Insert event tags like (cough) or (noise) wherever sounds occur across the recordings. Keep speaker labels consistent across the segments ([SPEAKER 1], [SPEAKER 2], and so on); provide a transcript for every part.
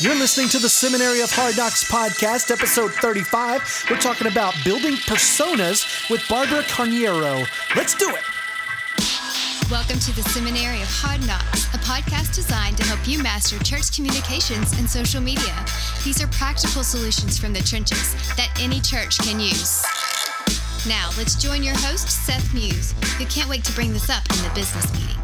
[SPEAKER 1] You're listening to the Seminary of Hard Knocks podcast, episode 35. We're talking about building personas with Barbara Carniero. Let's do it.
[SPEAKER 2] Welcome to the Seminary of Hard Knocks, a podcast designed to help you master church communications and social media. These are practical solutions from the trenches that any church can use. Now, let's join your host, Seth Muse, who can't wait to bring this up in the business meeting.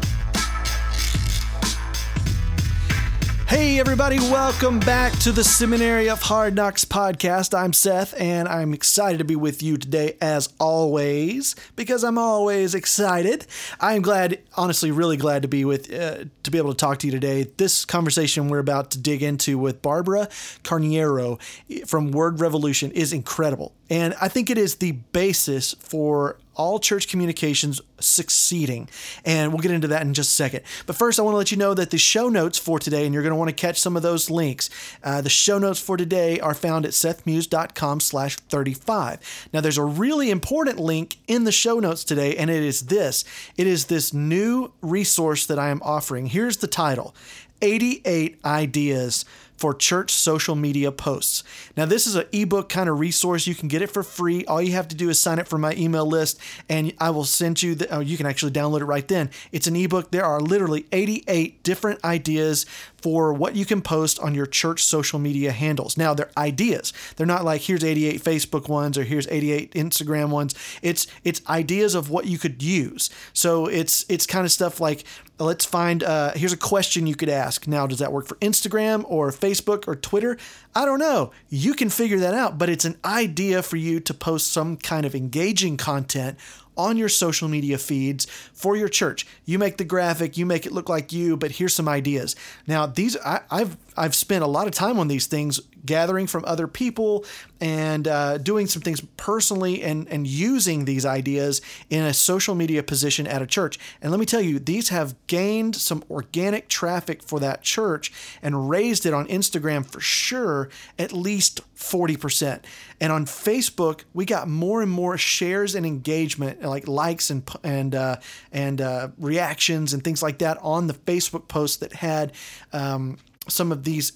[SPEAKER 1] Hey, everybody, welcome back to the Seminary of Hard Knocks podcast. I'm Seth, and I'm excited to be with you today, as always, because I'm always excited. I'm glad, honestly, really glad to be with, uh, to be able to talk to you today. This conversation we're about to dig into with Barbara Carniero from Word Revolution is incredible. And I think it is the basis for all church communications succeeding. And we'll get into that in just a second. But first, I want to let you know that the show notes for today, and you're going to want to catch some of those links. Uh, the show notes for today are found at sethmuse.com slash 35. Now, there's a really important link in the show notes today, and it is this. It is this new resource that I am offering. Here's the title 88 Ideas for church social media posts. Now, this is an ebook kind of resource. You can get it for free. All you have to do is sign up for my email list, and I will send you. The, oh, you can actually download it right then. It's an ebook. There are literally 88 different ideas for what you can post on your church social media handles. Now, they're ideas. They're not like here's 88 Facebook ones or here's 88 Instagram ones. It's it's ideas of what you could use. So it's it's kind of stuff like let's find uh, here's a question you could ask. Now, does that work for Instagram or Facebook or Twitter? I don't know. You can figure that out, but it's an idea for you to post some kind of engaging content on your social media feeds for your church. You make the graphic, you make it look like you, but here's some ideas. Now, these I, have I've spent a lot of time on these things, gathering from other people and uh, doing some things personally and and using these ideas in a social media position at a church. And let me tell you, these have gained some organic traffic for that church and raised it on Instagram for sure at least 40%. And on Facebook, we got more and more shares and engagement, like likes and and uh, and uh, reactions and things like that on the Facebook posts that had um, some of these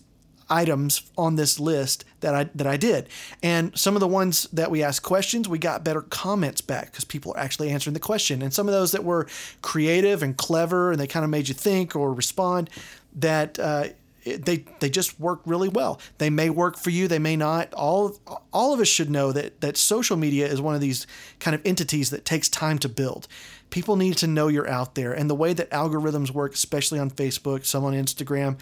[SPEAKER 1] items on this list that I that I did. And some of the ones that we asked questions, we got better comments back because people are actually answering the question. And some of those that were creative and clever and they kind of made you think or respond, that uh, they they just work really well. They may work for you, they may not. All all of us should know that that social media is one of these kind of entities that takes time to build. People need to know you're out there, and the way that algorithms work, especially on Facebook, some on Instagram,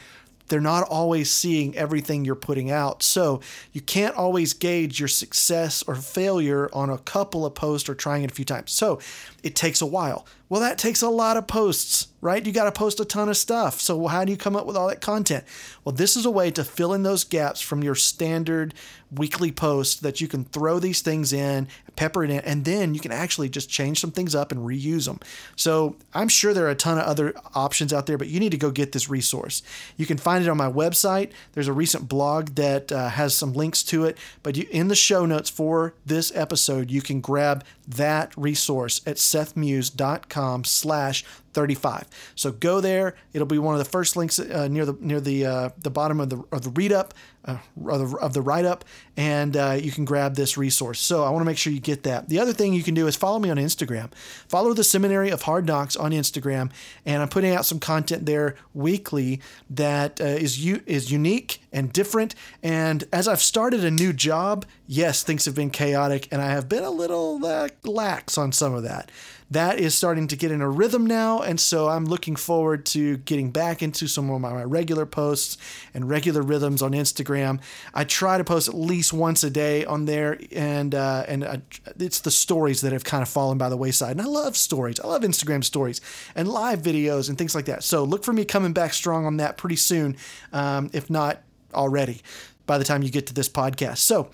[SPEAKER 1] they're not always seeing everything you're putting out. So you can't always gauge your success or failure on a couple of posts or trying it a few times. So it takes a while. Well, that takes a lot of posts, right? You got to post a ton of stuff. So how do you come up with all that content? Well, this is a way to fill in those gaps from your standard weekly post that you can throw these things in, pepper it in, and then you can actually just change some things up and reuse them. So I'm sure there are a ton of other options out there, but you need to go get this resource. You can find it on my website. There's a recent blog that uh, has some links to it, but you, in the show notes for this episode, you can grab that resource at sethmuse.com slash 35. So go there. It'll be one of the first links uh, near the near the uh, the bottom of the of the read up uh, of the, write up, and uh, you can grab this resource. So I want to make sure you get that. The other thing you can do is follow me on Instagram. Follow the Seminary of Hard Knocks on Instagram, and I'm putting out some content there weekly that uh, is u- is unique and different. And as I've started a new job, yes, things have been chaotic, and I have been a little uh, lax on some of that that is starting to get in a rhythm now. And so I'm looking forward to getting back into some of my regular posts and regular rhythms on Instagram. I try to post at least once a day on there, and uh, and I, it's the stories that have kind of fallen by the wayside. And I love stories. I love Instagram stories and live videos and things like that. So look for me coming back strong on that pretty soon, um, if not already, by the time you get to this podcast. So.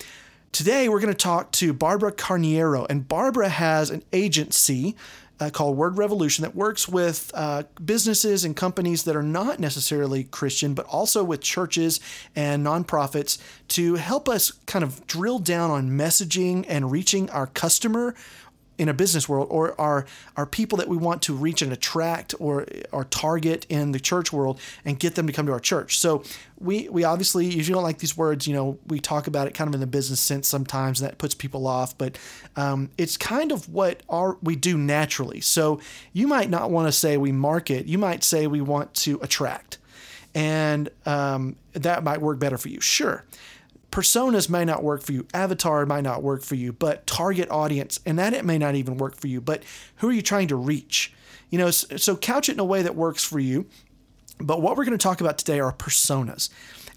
[SPEAKER 1] Today, we're going to talk to Barbara Carniero, and Barbara has an agency uh, called Word Revolution that works with uh, businesses and companies that are not necessarily Christian, but also with churches and nonprofits to help us kind of drill down on messaging and reaching our customer in a business world or are are people that we want to reach and attract or or target in the church world and get them to come to our church. So we we obviously if you don't like these words. You know, we talk about it kind of in the business sense sometimes, that puts people off. But um, it's kind of what our we do naturally. So you might not want to say we market. You might say we want to attract, and um, that might work better for you. Sure. Personas may not work for you, avatar might not work for you, but target audience, and that it may not even work for you. But who are you trying to reach? You know, so couch it in a way that works for you but what we're going to talk about today are personas.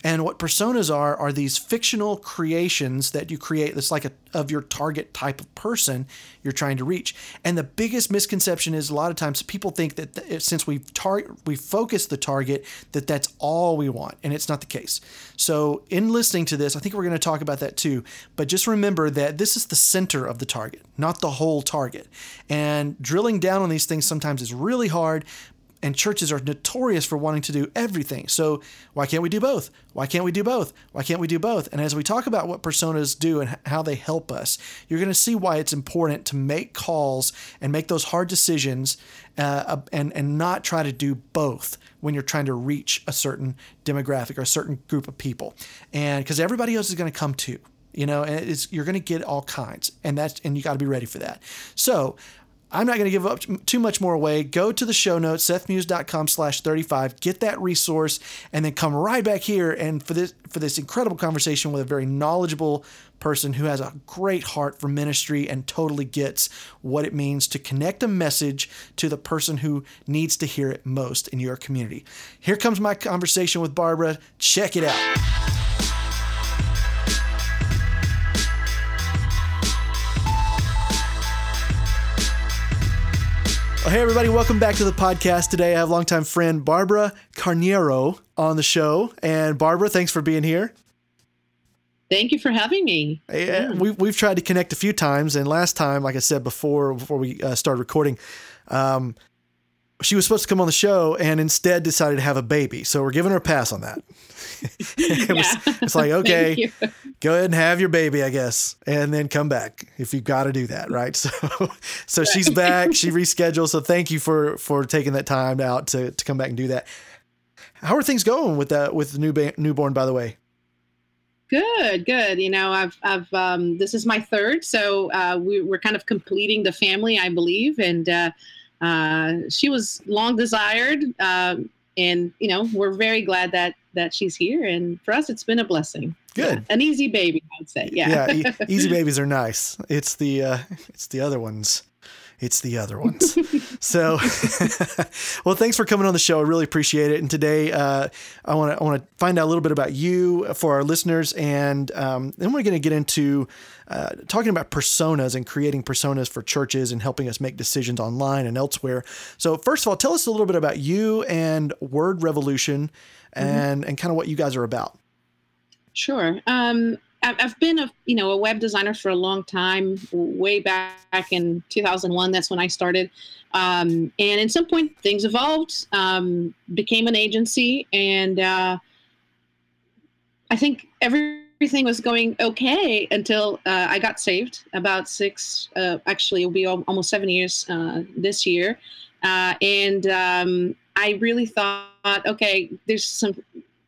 [SPEAKER 1] And what personas are are these fictional creations that you create that's like a of your target type of person you're trying to reach. And the biggest misconception is a lot of times people think that since we've tar- we focus the target that that's all we want, and it's not the case. So in listening to this, I think we're going to talk about that too. But just remember that this is the center of the target, not the whole target. And drilling down on these things sometimes is really hard, and churches are notorious for wanting to do everything. So why can't we do both? Why can't we do both? Why can't we do both? And as we talk about what personas do and how they help us, you're going to see why it's important to make calls and make those hard decisions uh, and and not try to do both when you're trying to reach a certain demographic or a certain group of people. And because everybody else is going to come too you know and you're going to get all kinds and that's and you got to be ready for that so I'm not going to give up too much more away. Go to the show notes, sethmuse.com slash 35, get that resource, and then come right back here and for this for this incredible conversation with a very knowledgeable person who has a great heart for ministry and totally gets what it means to connect a message to the person who needs to hear it most in your community. Here comes my conversation with Barbara. Check it out. Hey, everybody, welcome back to the podcast. Today I have longtime friend Barbara Carniero on the show. And Barbara, thanks for being here.
[SPEAKER 3] Thank you for having me.
[SPEAKER 1] Yeah. We, we've tried to connect a few times. And last time, like I said before, before we uh, started recording, um, she was supposed to come on the show and instead decided to have a baby. So we're giving her a pass on that. (laughs) it yeah. was, it's like, (laughs) okay, go ahead and have your baby, I guess, and then come back if you've got to do that. Right. (laughs) So, so she's back, she rescheduled. So thank you for, for taking that time out to, to come back and do that. How are things going with that, with the new ba- newborn, by the way?
[SPEAKER 3] Good, good. You know, I've, I've, um, this is my third, so uh, we, we're kind of completing the family, I believe, and uh, uh, she was long desired, um, and you know we're very glad that that she's here. And for us, it's been a blessing.
[SPEAKER 1] Good,
[SPEAKER 3] yeah, an easy baby, I'd say. Yeah,
[SPEAKER 1] yeah. E- (laughs) easy babies are nice. It's the uh, it's the other ones it's the other ones. (laughs) so, (laughs) well, thanks for coming on the show. I really appreciate it. And today, uh, I want to I want to find out a little bit about you for our listeners, and um, then we're going to get into uh, talking about personas and creating personas for churches and helping us make decisions online and elsewhere. So, first of all, tell us a little bit about you and Word Revolution, and mm-hmm. and kind of what you guys are about.
[SPEAKER 3] Sure. Um, I've been a you know a web designer for a long time, way back in 2001. That's when I started, um, and at some point things evolved, um, became an agency, and uh, I think everything was going okay until uh, I got saved. About six, uh, actually, it'll be almost seven years uh, this year, uh, and um, I really thought, okay, there's some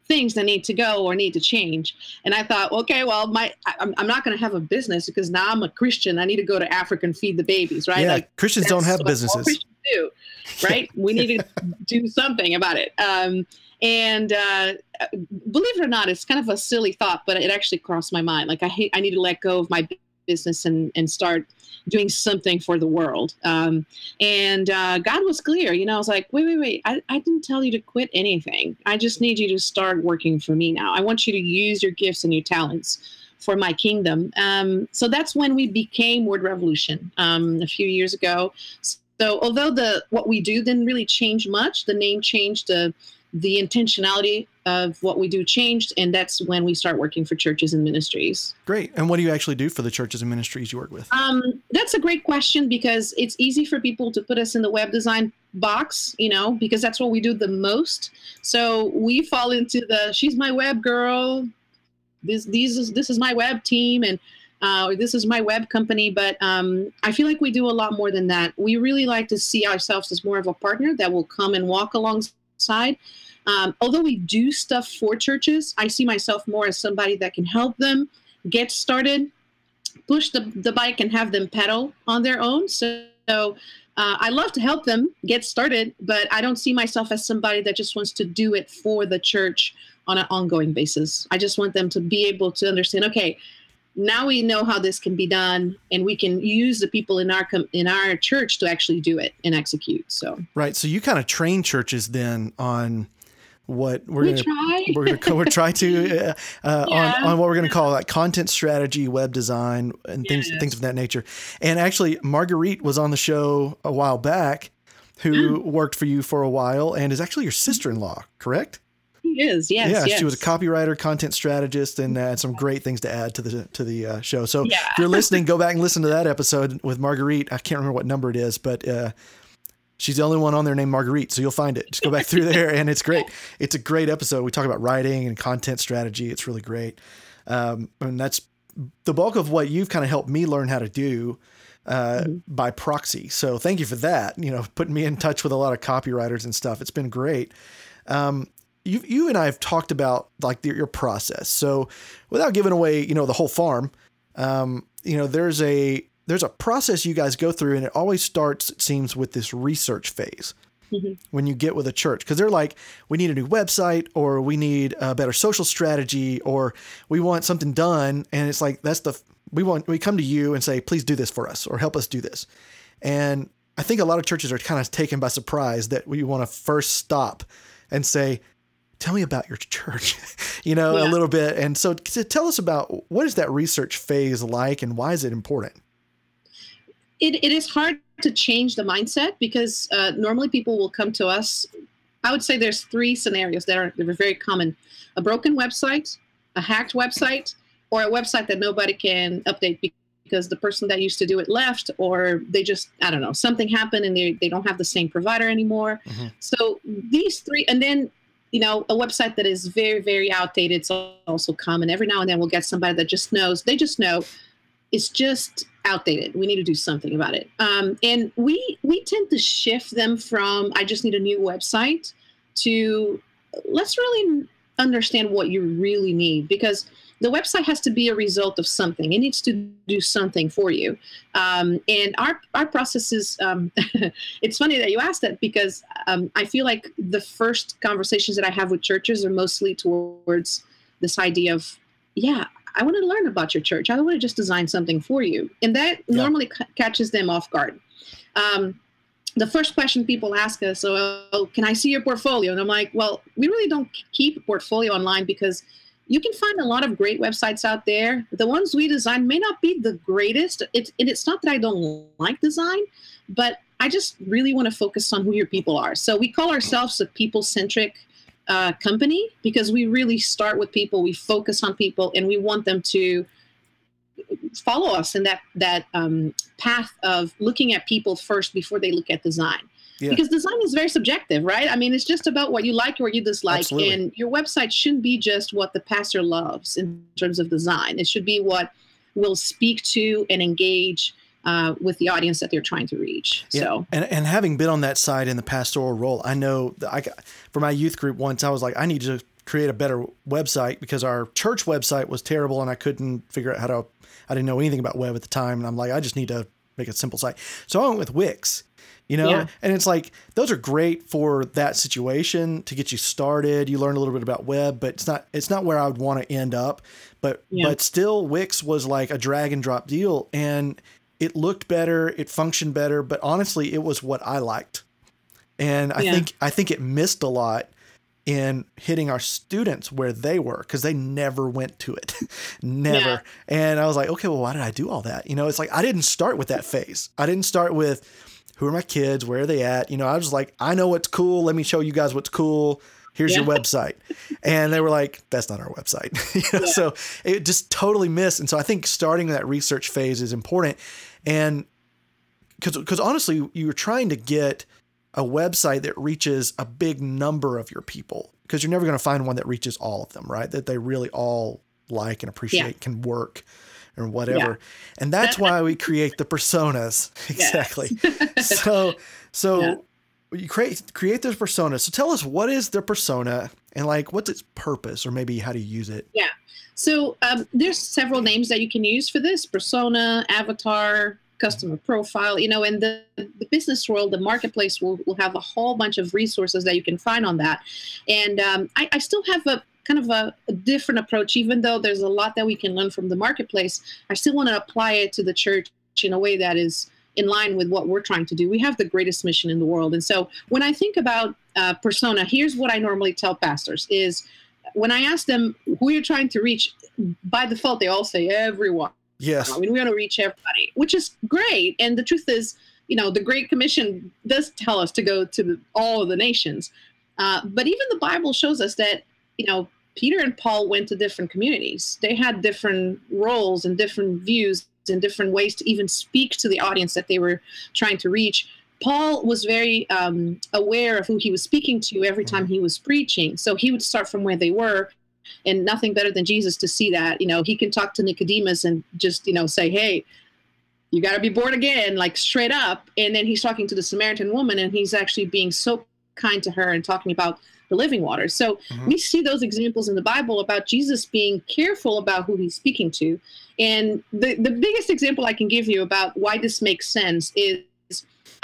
[SPEAKER 3] things that need to go or need to change. And I thought, okay, well, my I'm, I'm not going to have a business because now I'm a Christian. I need to go to Africa and feed the babies, right?
[SPEAKER 1] Yeah, like Christians don't have businesses. Christians
[SPEAKER 3] do, right? we need to (laughs) do something about it. Um, and uh, believe it or not, it's kind of a silly thought, but it actually crossed my mind. Like I hate, I need to let go of my business and and start doing something for the world. Um, and uh, God was clear. You know, I was like, wait, wait, wait. I, I didn't tell you to quit anything. I just need you to start working for me now. I want you to use your gifts and your talents for my kingdom. Um, so that's when we became Word Revolution um, a few years ago. So although the what we do didn't really change much, the name changed. The the intentionality of what we do changed, and that's when we start working for churches and ministries.
[SPEAKER 1] Great. And what do you actually do for the churches and ministries you work with?
[SPEAKER 3] Um, that's a great question because it's easy for people to put us in the web design box, you know, because that's what we do the most. So we fall into the she's my web girl. This these is this is my web team, and uh, this is my web company. But um, I feel like we do a lot more than that. We really like to see ourselves as more of a partner that will come and walk alongside. Um, although we do stuff for churches, I see myself more as somebody that can help them get started, push the, the bike, and have them pedal on their own. So, so uh, I love to help them get started, but I don't see myself as somebody that just wants to do it for the church on an ongoing basis. I just want them to be able to understand, okay, now we know how this can be done and we can use the people in our com- in our church to actually do it and execute so
[SPEAKER 1] right so you kind of train churches then on what we're
[SPEAKER 3] we
[SPEAKER 1] gonna
[SPEAKER 3] try.
[SPEAKER 1] we're gonna co- we're try to (laughs) uh, uh,
[SPEAKER 3] Yeah.
[SPEAKER 1] on, on what we're gonna call like content strategy, web design, and things things of that nature. And actually, Marguerite was on the show a while back, who
[SPEAKER 3] Mm.
[SPEAKER 1] worked for you for a while, and is actually your sister in law, correct?
[SPEAKER 3] He is yes
[SPEAKER 1] yeah,
[SPEAKER 3] yes.
[SPEAKER 1] she was a copywriter, content strategist, and uh, had some great things to add to the to the uh, show. So
[SPEAKER 3] Yeah.
[SPEAKER 1] if you're listening, go back and listen to that episode with Marguerite. I can't remember what number it is, but uh, she's the only one on there named Marguerite, so you'll find it. Just go back through there, and it's great. It's a great episode. We talk about writing and content strategy. It's really great, um, and that's the bulk of what you've kind of helped me learn how to do. Uh, by proxy. So thank you for that. You know, putting me in touch with a lot of copywriters and stuff. It's been great. Um, you, you and I have talked about like the, your process. So without giving away, you know, the whole farm, um, you know, there's a, there's a process you guys go through and it always starts, it seems with this research phase
[SPEAKER 3] Mhm.
[SPEAKER 1] when you get with a church. Cause they're like, we need a new website or we need a better social strategy or we want something done. And it's like, that's the, we want, we come to you and say, please do this for us or help us do this. And I think a lot of churches are kind of taken by surprise that we want to first stop and say, tell me about your church, (laughs) you know, a little bit. And so tell us about what is that research phase like and why is it important?
[SPEAKER 3] It, it is hard to change the mindset because uh, normally people will come to us. I would say there's three scenarios that are, that are very common: a broken website, a hacked website, or a website that nobody can update because the person that used to do it left, or they just I don't know something happened and they they don't have the same provider anymore.
[SPEAKER 1] Mhm.
[SPEAKER 3] So these three, and then you know a website that is very very outdated is also common. Every now and then we'll get somebody that just knows they just know it's just outdated. We need to do something about it. Um, and we we tend to shift them from I just need a new website to let's really understand what you really need because the website has to be a result of something. It needs to do something for you. Um, and our our process is um, (laughs) it's funny that you asked that because um, I feel like the first conversations that I have with churches are mostly towards this idea of yeah I want to learn about your church. I want to just design something for you. And that
[SPEAKER 1] Yeah.
[SPEAKER 3] normally ca- catches them off guard. Um, the first question people ask us, oh, can I see your portfolio? And I'm like, well, we really don't keep a portfolio online because you can find a lot of great websites out there. The ones we design may not be the greatest. It's, and it's not that I don't like design, but I just really want to focus on who your people are. So we call ourselves a people centric uh, company because we really start with people, we focus on people, and we want them to follow us in that that um, path of looking at people first before they look at design.
[SPEAKER 1] Yeah.
[SPEAKER 3] Because design is very subjective, right? I mean, it's just about what you like or what you dislike,
[SPEAKER 1] Absolutely.
[SPEAKER 3] and your website shouldn't be just what the pastor loves in terms of design. It should be what will speak to and engage uh, with the audience that they're trying to reach.
[SPEAKER 1] Yeah.
[SPEAKER 3] So
[SPEAKER 1] And, and having been on that side in the pastoral role, I know that I got, for my youth group once, I was like, I need to create a better website because our church website was terrible and I couldn't figure out how to, I didn't know anything about web at the time. And I'm like, I just need to make a simple site. So I went with Wix, you know,
[SPEAKER 3] Yeah.
[SPEAKER 1] and it's like, those are great for that situation to get you started. You learn a little bit about web, but it's not, it's not where I would want to end up. But,
[SPEAKER 3] Yeah.
[SPEAKER 1] but still Wix was like a drag and drop deal. And it looked better, it functioned better, but honestly, it was what I liked. And I
[SPEAKER 3] Yeah.
[SPEAKER 1] think I think it missed a lot in hitting our students where they were because they never went to it. (laughs) never.
[SPEAKER 3] Yeah.
[SPEAKER 1] And I was like, okay, well, why did I do all that? You know, it's like I didn't start with that phase. I didn't start with who are my kids, where are they at? You know, I was like, I know what's cool. Let me show you guys what's cool. Here's your (laughs) website. And they were like, that's not our website. (laughs) You know,
[SPEAKER 3] Yeah.
[SPEAKER 1] So it just totally missed. And so I think starting that research phase is important. And because because honestly, you're trying to get a website that reaches a big number of your people because you're never going to find one that reaches all of them, right? That they really all like and appreciate can work or whatever. Yeah. And that's why we create the personas. (laughs) exactly. (laughs) so so yeah. you create create those personas. So tell us what is the persona and like what's its purpose or maybe how to use it.
[SPEAKER 3] Yeah. So um, there's several names that you can use for this. Persona, avatar, customer profile you know in the, the business world the marketplace will, will have a whole bunch of resources that you can find on that. And um, I, I, still have a kind of a, a, different approach. Even though there's a lot that we can learn from the marketplace i still want to apply it to the church in a way that is in line with what we're trying to do. We have the greatest mission in the world. And so when i think about uh, persona here's what i normally tell pastors is when i ask them who you're trying to reach by default they all say everyone
[SPEAKER 1] Yes.
[SPEAKER 3] I mean, we want to reach everybody, which is great. And the truth is, you know, the Great Commission does tell us to go to the, all of the nations. Uh, but even the Bible shows us that, you know, Peter and Paul went to different communities. They had different roles and different views and different ways to even speak to the audience that they were trying to reach. Paul was very um, aware of who he was speaking to every time he was preaching. So he would start from where they were and nothing better than Jesus to see that. You know, he can talk to Nicodemus and just, you know, say, hey, you got to be born again, like straight up. And then he's talking to the Samaritan woman and he's actually being so kind to her and talking about the living water. So mm-hmm. we see those examples in the Bible about Jesus being careful about who he's speaking to. And the, the biggest example I can give you about why this makes sense is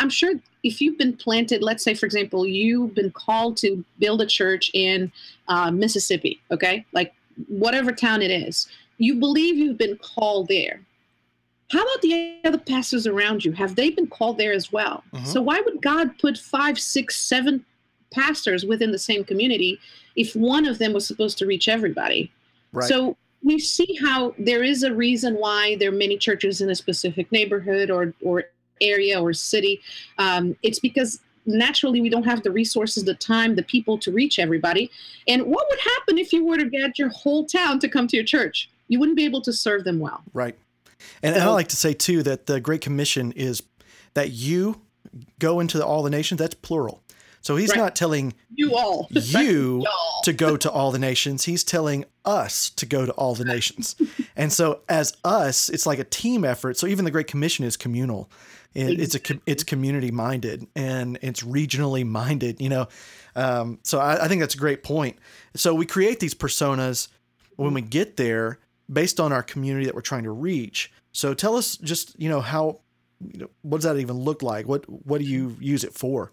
[SPEAKER 3] I'm sure if you've been planted, let's say, for example, you've been called to build a church in uh, Mississippi, okay, like whatever town it is, you believe you've been called there. How about the other pastors around you? Have they been called there as well? Mm-hmm. So why would God put five, six, seven pastors within the same community if one of them was supposed to reach everybody? Right. So we see how there is a reason why there are many churches in a specific neighborhood or or area or city. Um, it's because naturally we don't have the resources, the time, the people to reach everybody. And what would happen if you were to get your whole town to come to your church? You wouldn't be able to serve them well.
[SPEAKER 1] Right. And, so, and I like to say too that the Great Commission is that you go into the, all the nations. That's plural. So he's right. not telling
[SPEAKER 3] you all
[SPEAKER 1] you (laughs) to go to all the nations. He's telling us to go to all the nations. (laughs) and so as us, it's like a team effort. So even the Great Commission is communal. It's a it's community minded and it's regionally minded you know? Um, so I, I, think that's a great point. So we create these personas when we get there based on our community that we're trying to reach. So tell us just you know how you know, what does that even look like? What what do you use it for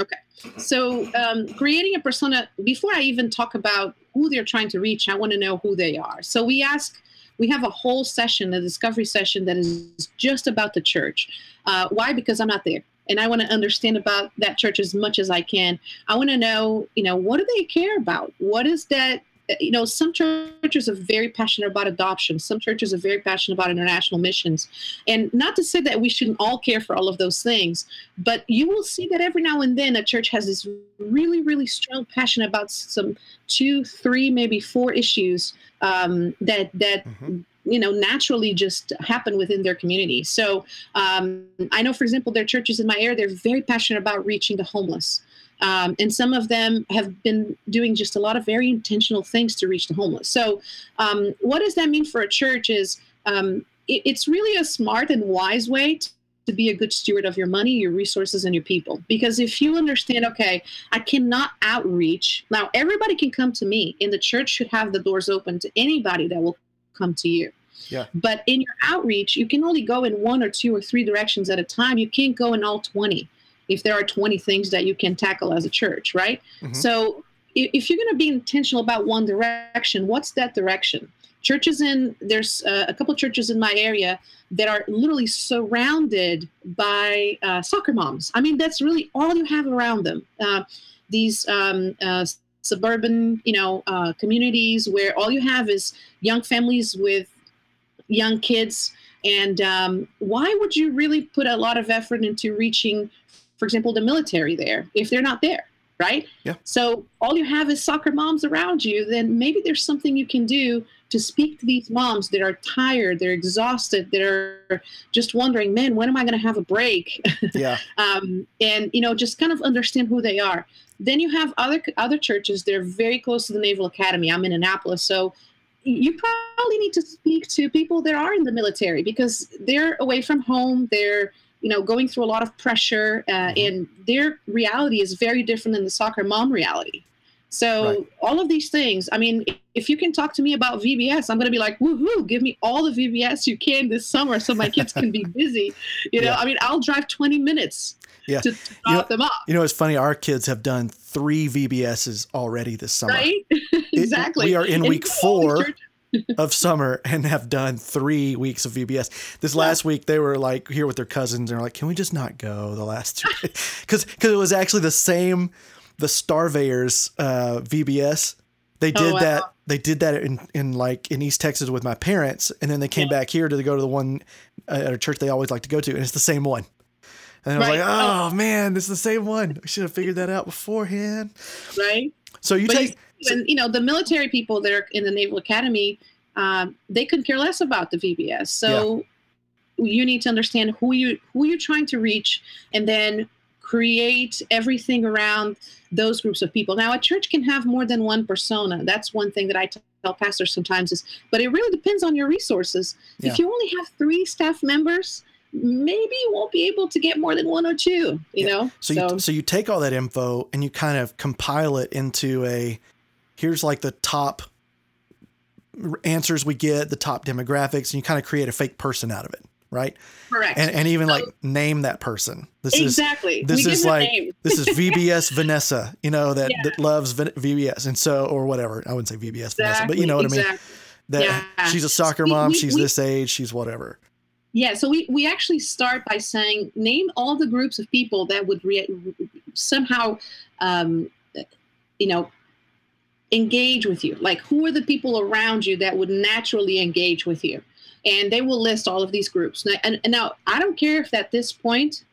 [SPEAKER 3] okay so um, creating a persona before i even talk about who they're trying to reach i want to know who they are so we ask we have a whole session, a discovery session that is just about the church. Uh, why? Because I'm not there. And I want to understand about that church as much as I can. I want to know, you know, what do they care about? What is that you know, some churches are very passionate about adoption. Some churches are very passionate about international missions. And not to say that we shouldn't all care for all of those things, but you will see that every now and then a church has this really, really strong passion about some two, three, maybe four issues um, that that. Mm-hmm you know naturally just happen within their community so um, i know for example there are churches in my area they're very passionate about reaching the homeless um, and some of them have been doing just a lot of very intentional things to reach the homeless. So, um, what does that mean for a church? Is um, it, it's really a smart and wise way to, to be a good steward of your money, your resources, and your people. Because if you understand, okay, I cannot outreach. Now, everybody can come to me, and the church should have the doors open to anybody that will come to you.
[SPEAKER 1] Yeah.
[SPEAKER 3] But in your outreach, you can only go in one or two or three directions at a time. You can't go in all 20 if there are 20 things that you can tackle as a church, right? Mm-hmm. So if you're going to be intentional about one direction, what's that direction? Churches in there's uh, a couple churches in my area that are literally surrounded by uh, soccer moms. I mean, that's really all you have around them. Uh, these um, uh, suburban, you know, uh, communities where all you have is young families with young kids. And um, why would you really put a lot of effort into reaching for example, the military there if they're not there, right?
[SPEAKER 1] Yeah.
[SPEAKER 3] So all you have is soccer moms around you, then maybe there's something you can do to speak to these moms that are tired, they're exhausted, they're just wondering, man, when am I going to have a break? (laughs)
[SPEAKER 1] Yeah.
[SPEAKER 3] um, and you know, just kind of understand who they are. Then you have other other churches. They're very close to the Naval Academy. I'm in Annapolis, so you probably need to speak to people that are in the military because they're away from home. They're you know going through a lot of pressure, uh,
[SPEAKER 1] Mhm.
[SPEAKER 3] and their reality is very different than the soccer mom reality. So
[SPEAKER 1] Right.
[SPEAKER 3] all of these things, I mean, if you can talk to me about VBS, I'm going to be like, woohoo, give me all the VBS you can this summer so my kids can be (laughs) busy. You know,
[SPEAKER 1] Yeah.
[SPEAKER 3] I mean, I'll drive 20 minutes
[SPEAKER 1] Yeah.
[SPEAKER 3] to, to
[SPEAKER 1] You know-
[SPEAKER 3] drop them off,
[SPEAKER 1] You know, it's funny. Our kids have done three VBSs already this summer
[SPEAKER 3] right? (laughs) exactly.
[SPEAKER 1] we are in
[SPEAKER 3] And
[SPEAKER 1] week four. Of summer and have done three weeks of VBS. This
[SPEAKER 3] Yeah.
[SPEAKER 1] last week they were like here with their cousins and they're like, "Can we just not go the last two?" Because (laughs) because it was actually the same, the Starveyors uh, VBS. They
[SPEAKER 3] Oh,
[SPEAKER 1] did
[SPEAKER 3] wow.
[SPEAKER 1] that. They did that in, in like in East Texas with my parents, and then they came
[SPEAKER 3] Yeah.
[SPEAKER 1] back here to go to the one uh, at a church they always like to go to, and it's the same one. And I was
[SPEAKER 3] Right.
[SPEAKER 1] like, "Oh man, this is the same one. We should have figured that out beforehand."
[SPEAKER 3] right?
[SPEAKER 1] So you
[SPEAKER 3] But
[SPEAKER 1] take
[SPEAKER 3] and you know the military people that are in the naval academy um, they could care less about the vbs so you need to understand who you who you're trying to reach and then create everything around those groups of people. Now a church can have more than one persona. That's one thing that i tell pastors sometimes is but it really depends on your resources.
[SPEAKER 1] Yeah.
[SPEAKER 3] if you only have three staff members maybe you won't be able to get more than one or two you
[SPEAKER 1] Yeah.
[SPEAKER 3] know?
[SPEAKER 1] So you so you take all that info and you kind of compile it into a here's like the top answers we get, the top demographics, and you kind of create a fake person out of it, right?
[SPEAKER 3] correct
[SPEAKER 1] And and even
[SPEAKER 3] So-
[SPEAKER 1] like name that person. This is
[SPEAKER 3] exactly
[SPEAKER 1] this
[SPEAKER 3] we
[SPEAKER 1] is like- this is (laughs) VBS Vanessa, you know that
[SPEAKER 3] Yeah.
[SPEAKER 1] that loves VBS, and so or whatever. I wouldn't say VBS Vanessa, but you know what I mean.
[SPEAKER 3] exactly.
[SPEAKER 1] That
[SPEAKER 3] Yeah.
[SPEAKER 1] she's a soccer
[SPEAKER 3] We-
[SPEAKER 1] mom,
[SPEAKER 3] we-
[SPEAKER 1] she's this age, she's whatever.
[SPEAKER 3] Yeah, so we, we actually start by saying name all the groups of people that would re- somehow, um, you know, engage with you. Like who are the people around you that would naturally engage with you? And they will list all of these groups. Now, and, and now I don't care if at this point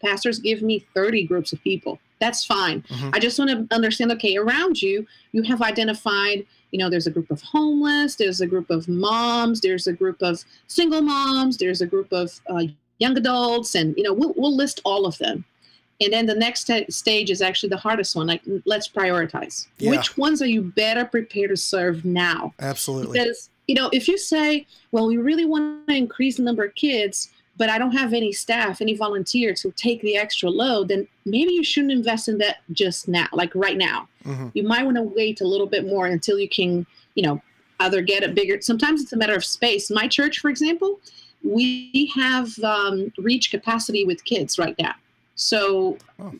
[SPEAKER 3] pastors give me 30 groups of people. That's fine.
[SPEAKER 1] Mhm.
[SPEAKER 3] I just want to understand okay, around you, you have identified, you know, there's a group of homeless, there's a group of moms, there's a group of single moms, there's a group of uh, young adults, and, you know, we'll, we'll list all of them. And then the next sta- stage is actually the hardest one. Like, let's prioritize.
[SPEAKER 1] Yeah.
[SPEAKER 3] Which ones are you better prepared to serve now?
[SPEAKER 1] Absolutely.
[SPEAKER 3] Because, you know, if you say, well, we really want to increase the number of kids, but I don't have any staff, any volunteers to take the extra load, then maybe you shouldn't invest in that just now, like right now.
[SPEAKER 1] Mhm.
[SPEAKER 3] You might want to wait a little bit more until you can, you know, either get a bigger. Sometimes it's a matter of space. My church, for example, we have um, reach capacity with kids right now. So
[SPEAKER 1] Oh.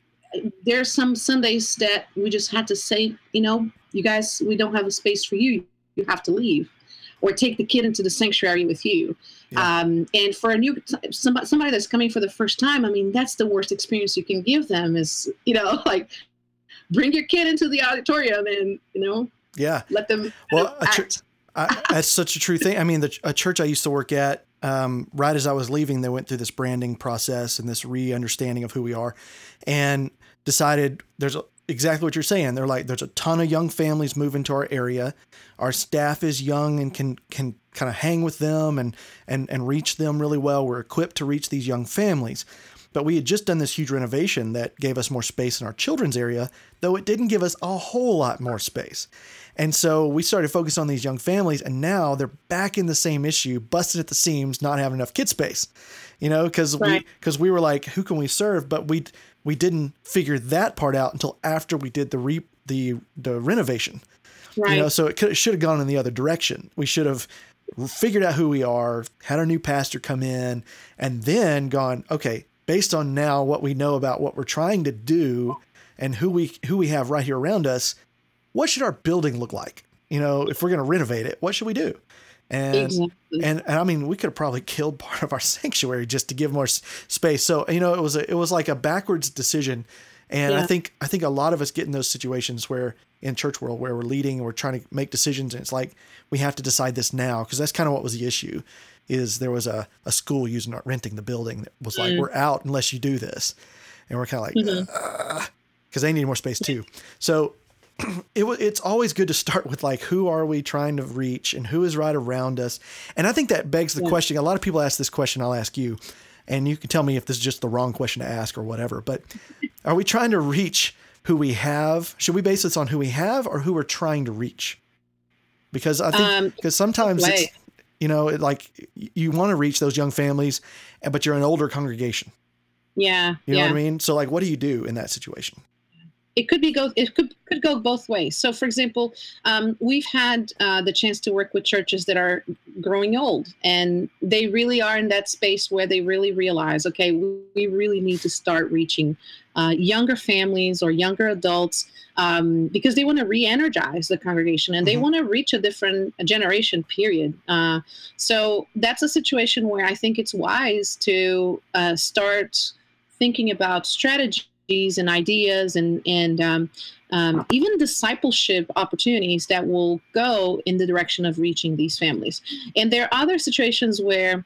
[SPEAKER 3] there's some Sundays that we just had to say, you know, you guys, we don't have a space for you. You have to leave, or take the kid into the sanctuary with you.
[SPEAKER 1] Yeah.
[SPEAKER 3] Um, and for a new somebody, somebody that's coming for the first time, I mean, that's the worst experience you can give them. Is you know, (laughs) like bring your kid into the auditorium and you know
[SPEAKER 1] Yeah.
[SPEAKER 3] let them
[SPEAKER 1] Well,
[SPEAKER 3] act.
[SPEAKER 1] I, that's such a true thing. I mean, the, a church I used to work at, um, right as I was leaving, they went through this branding process and this re-understanding of who we are, and decided there's a, exactly what you're saying. They're like, there's a ton of young families moving to our area. Our staff is young and can can kind of hang with them and and and reach them really well. We're equipped to reach these young families. But we had just done this huge renovation that gave us more space in our children's area, though it didn't give us a whole lot more space. And so we started focusing on these young families, and now they're back in the same issue, busted at the seams, not having enough kid space. You know, because we because we were like, who can we serve? But we we didn't figure that part out until after we did the re the the renovation.
[SPEAKER 3] right
[SPEAKER 1] You know, so it, could, it should have gone in the other direction. We should have figured out who we are, had our new pastor come in, and then gone, okay, based on now what we know about what we're trying to do and who we who we have right here around us, what should our building look like? You know, if we're going to renovate it, what should we do? And
[SPEAKER 3] exactly.
[SPEAKER 1] and, and I mean, we could have probably killed (laughs) part of our sanctuary just to give more s- space. So you know, it was a, it was like a backwards decision, and I think I think a lot of us get in those situations where in church world where we're leading and we're trying to make decisions, and it's like we have to decide this now because that's kind of what was the issue. Is there was a, a school using renting the building that was like
[SPEAKER 3] Mm.
[SPEAKER 1] we're out unless you do this, and we're kind of like because they need more space too. So (clears throat) it it's always good to start with like who are we trying to reach and who is right around us. And I think that begs the
[SPEAKER 3] Yeah.
[SPEAKER 1] question. A lot of people ask this question. I'll ask you, and you can tell me if this is just the wrong question to ask or whatever. But (laughs) are we trying to reach who we have? Should we base this on who we have or who we're trying to reach? because I think because um, sometimes it's you know like you want to reach those young families, but you're an older congregation.
[SPEAKER 3] Yeah,
[SPEAKER 1] you know
[SPEAKER 3] yeah.
[SPEAKER 1] what I mean. So like, what do you do in that situation?
[SPEAKER 3] It could be go it could could go both ways so for example um, we've had uh, the chance to work with churches that are growing old and they really are in that space where they really realize okay we, we really need to start reaching uh, younger families or younger adults um, because they want to re-energize the congregation and they mm-hmm. want to reach a different generation period uh, so that's a situation where i think it's wise to uh, start thinking about strategy and ideas and and um, um, even discipleship opportunities that will go in the direction of reaching these families. And there are other situations where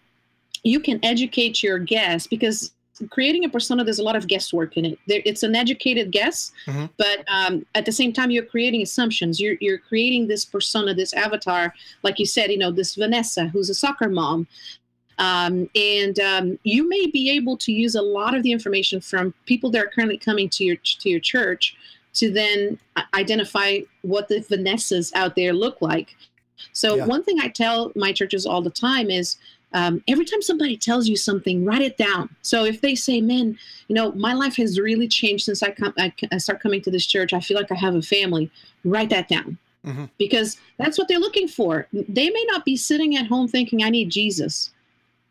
[SPEAKER 3] you can educate your guests because creating a persona there's a lot of guesswork in it there, it's an educated guess mm-hmm. but um, at the same time you're creating assumptions you're, you're creating this persona this avatar like you said you know this vanessa who's a soccer mom um, and um, you may be able to use a lot of the information from people that are currently coming to your to your church to then identify what the Vanessas out there look like. So yeah. one thing I tell my churches all the time is um, every time somebody tells you something, write it down. So if they say, "Man, you know, my life has really changed since I come, I, I start coming to this church. I feel like I have a family," write that down. Mm-hmm. Because that's what they're looking for. They may not be sitting at home thinking, I need Jesus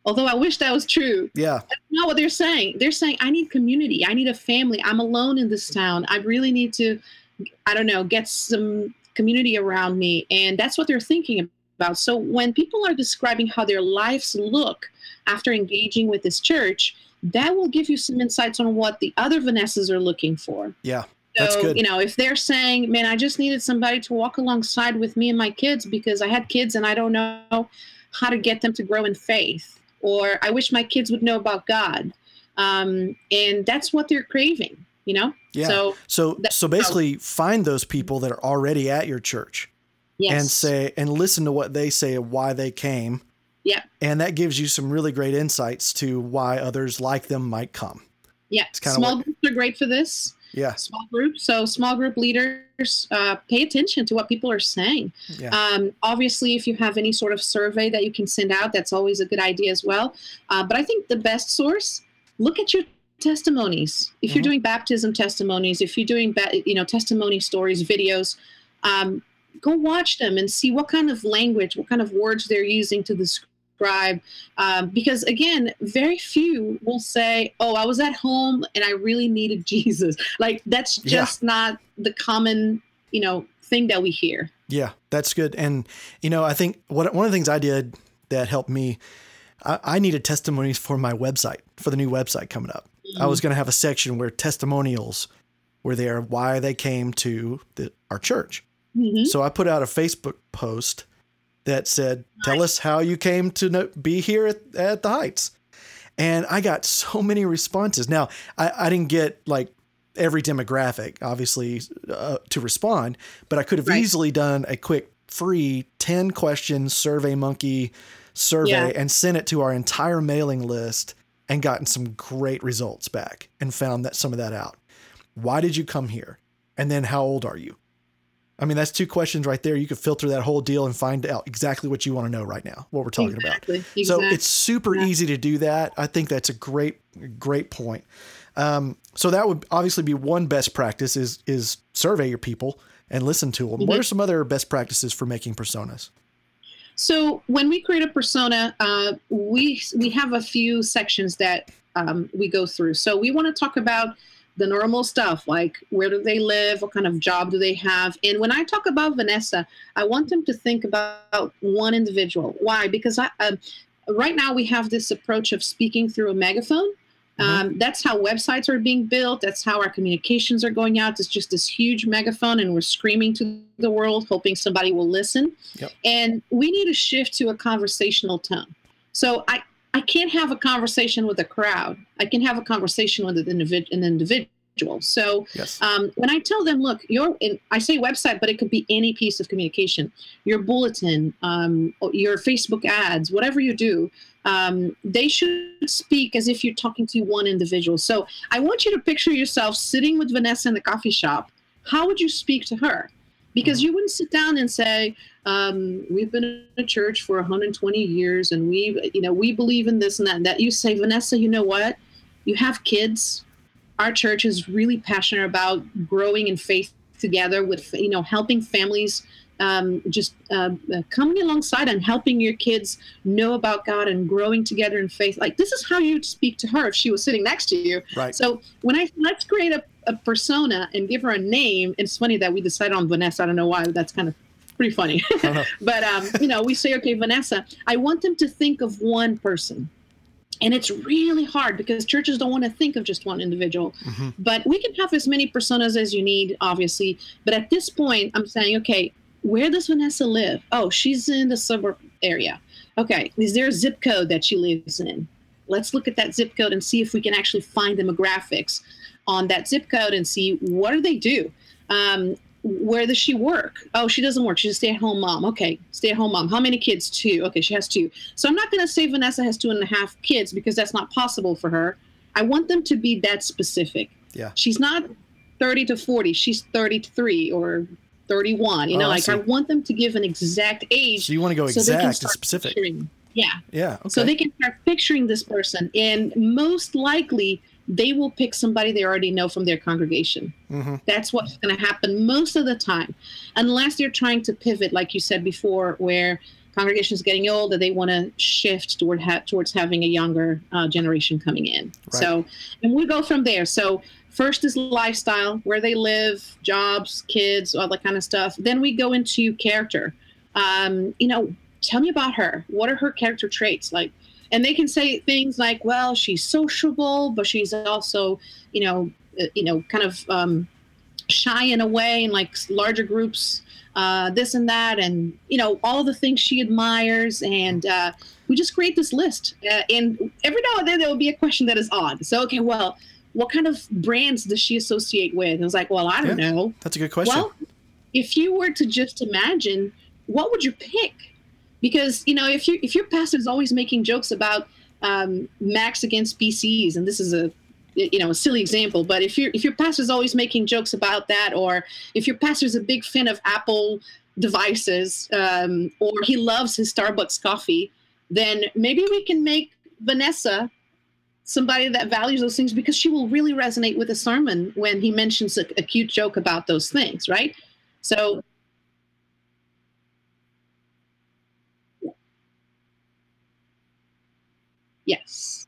[SPEAKER 3] Although I wish that was true.
[SPEAKER 1] Yeah.
[SPEAKER 3] That's not what they're saying. They're saying, I need community. I need a family. I'm alone in this town. I really need to, I don't know, get some community around me. And that's what they're thinking about. So when people are describing how their lives look after engaging with this church, that will give you some insights on what the other Vanessas are looking for.
[SPEAKER 1] Yeah.
[SPEAKER 3] So, you know, if they're saying, man, I just needed somebody to walk alongside with me and my kids because I had kids and I don't know how to get them to grow in faith or I wish my kids would know about God. Um, and that's what they're craving, you know?
[SPEAKER 1] Yeah. So, so, so basically how, find those people that are already at your church yes. and say, and listen to what they say and why they came.
[SPEAKER 3] Yeah.
[SPEAKER 1] And that gives you some really great insights to why others like them might come.
[SPEAKER 3] Yeah. Small groups are great for this.
[SPEAKER 1] Yeah.
[SPEAKER 3] Small group. So small group leaders uh, pay attention to what people are saying. Yeah. Um, obviously, if you have any sort of survey that you can send out, that's always a good idea as well. Uh, but I think the best source, look at your testimonies. If you're mm-hmm. doing baptism testimonies, if you're doing, ba- you know, testimony stories, videos, um, go watch them and see what kind of language, what kind of words they're using to describe describe um, because again very few will say oh i was at home and i really needed (laughs) jesus like that's just yeah. not the common you know thing that we hear
[SPEAKER 1] yeah that's good and you know i think what one of the things i did that helped me i, I needed testimonies for my website for the new website coming up mm-hmm. i was going to have a section where testimonials were there why they came to the, our church mm-hmm. so i put out a facebook post that said, Tell us how you came to be here at, at the Heights. And I got so many responses. Now, I, I didn't get like every demographic, obviously, uh, to respond, but I could have right. easily done a quick free 10 question survey monkey survey yeah. and sent it to our entire mailing list and gotten some great results back and found that some of that out. Why did you come here? And then how old are you? I mean, that's two questions right there. You could filter that whole deal and find out exactly what you want to know right now, what we're talking exactly. about. Exactly. So it's super yeah. easy to do that. I think that's a great, great point. Um, so that would obviously be one best practice is is survey your people and listen to them. Mm-hmm. What are some other best practices for making personas?
[SPEAKER 3] So when we create a persona, uh, we we have a few sections that um, we go through. So we want to talk about the normal stuff like where do they live what kind of job do they have? And when i talk about vanessa i want them to think about one individual. Why? Because i uh, right now we have this approach of speaking through a megaphone. Mm-hmm. um, that's how websites are being built. That's how our communications are going out. It's just this huge megaphone and we're screaming to the world hoping somebody will listen. Yep. and we need to shift to a conversational tone. So i I can't have a conversation with a crowd. I can have a conversation with an, individual. So yes. um, when I tell them, look, your I say website, but it could be any piece of communication, your bulletin, um, your Facebook ads, whatever you do, um, they should speak as if you're talking to one individual. So I want you to picture yourself sitting with Vanessa in the coffee shop. How would you speak to her? Because you wouldn't sit down and say um, we've been in a church for 120 years and we you know we believe in this and that and that you say vanessa you know what? You have kids. Our church is really passionate about growing in faith together with you know helping families um, just uh, uh, coming alongside and helping your kids know about God and growing together in faith. Like this is how you'd speak to her if she was sitting next to you.
[SPEAKER 1] Right.
[SPEAKER 3] So when I let's create a, a persona and give her a name. It's funny that we decided on Vanessa. I don't know why. That's kind of pretty funny. (laughs) but um, you know, we say, okay, Vanessa. I want them to think of one person. And it's really hard because churches don't want to think of just one individual. Mm-hmm. But we can have as many personas as you need, obviously. But at this point, I'm saying, okay, where does Vanessa live? Oh, she's in the suburb area. Okay, is there a zip code that she lives in? Let's look at that zip code and see if we can actually find demographics on that zip code and see what do they do. Um, where does she work? Oh, she doesn't work. She's a stay-at-home mom. Okay, stay-at-home mom. How many kids? Two. Okay, she has two. So I'm not going to say Vanessa has two and a half kids because that's not possible for her. I want them to be that specific.
[SPEAKER 1] Yeah.
[SPEAKER 3] She's not 30 to 40. She's 33 or 31. You know, oh, like I, I, want them to give an exact age.
[SPEAKER 1] So you want to go so exact and specific.
[SPEAKER 3] Picturing. Yeah.
[SPEAKER 1] Yeah. Okay.
[SPEAKER 3] So they can start picturing this person, and most likely they will pick somebody they already know from their congregation. Mm-hmm. That's what's going to happen most of the time, unless they're trying to pivot, like you said before, where congregation is getting old and they want to shift toward ha- towards having a younger uh, generation coming in. Right. So, and we go from there. So First is lifestyle, where they live, jobs, kids, all that kind of stuff. Then we go into character. Um, you know, tell me about her. What are her character traits like? And they can say things like, "Well, she's sociable, but she's also, you know, uh, you know, kind of um, shy in a way in like larger groups." Uh, this and that, and you know all the things she admires, and uh, we just create this list. Uh, and every now and then there will be a question that is odd. So okay, well, what kind of brands does she associate with? And I was like, well, I don't yeah, know.
[SPEAKER 1] That's a good question. Well,
[SPEAKER 3] if you were to just imagine, what would you pick? Because you know, if you if your pastor is always making jokes about um, Macs against PCs, and this is a you know a silly example, but if your if your pastor is always making jokes about that, or if your pastor is a big fan of Apple devices, um, or he loves his Starbucks coffee, then maybe we can make Vanessa somebody that values those things because she will really resonate with the sermon when he mentions a, a cute joke about those things, right? So yes.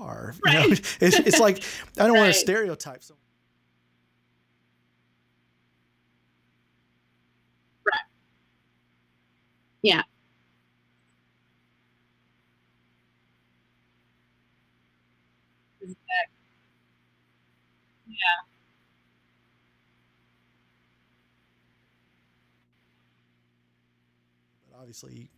[SPEAKER 1] Are. Right. (laughs) You know, (laughs) it's, it's like I don't right. want to stereotype someone.
[SPEAKER 3] Right. Yeah. Yeah.
[SPEAKER 1] But obviously,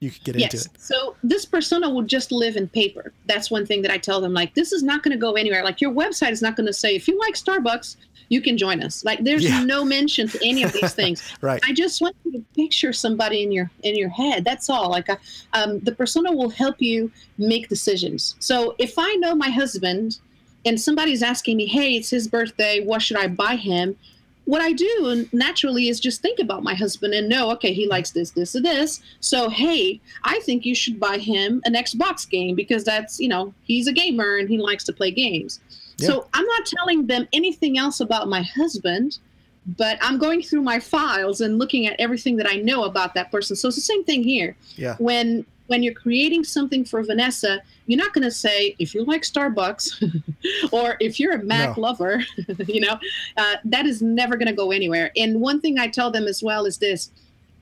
[SPEAKER 1] you could, get
[SPEAKER 3] yes.
[SPEAKER 1] into it.
[SPEAKER 3] So this persona will just live in paper. That's one thing that I tell them. Like, this is not going to go anywhere. Like, your website is not going to say, if you like Starbucks, you can join us. Like, there's yeah. no mention to any of these (laughs) things.
[SPEAKER 1] right.
[SPEAKER 3] I just want you to picture somebody in your in your head. That's all. Like, uh, um, the persona will help you make decisions. So if I know my husband and somebody's asking me, hey, it's his birthday, what should I buy him? What I do naturally is just think about my husband and know, okay, he likes this, this, and this. So, hey, I think you should buy him an Xbox game because that's, you know, he's a gamer and he likes to play games. Yeah. So, I'm not telling them anything else about my husband, but I'm going through my files and looking at everything that I know about that person. So, it's the same thing here.
[SPEAKER 1] Yeah.
[SPEAKER 3] When when you're creating something for Vanessa, you're not going to say if you like Starbucks (laughs) or if you're a Mac no. lover, (laughs) you know, uh, that is never going to go anywhere. And one thing I tell them as well is this: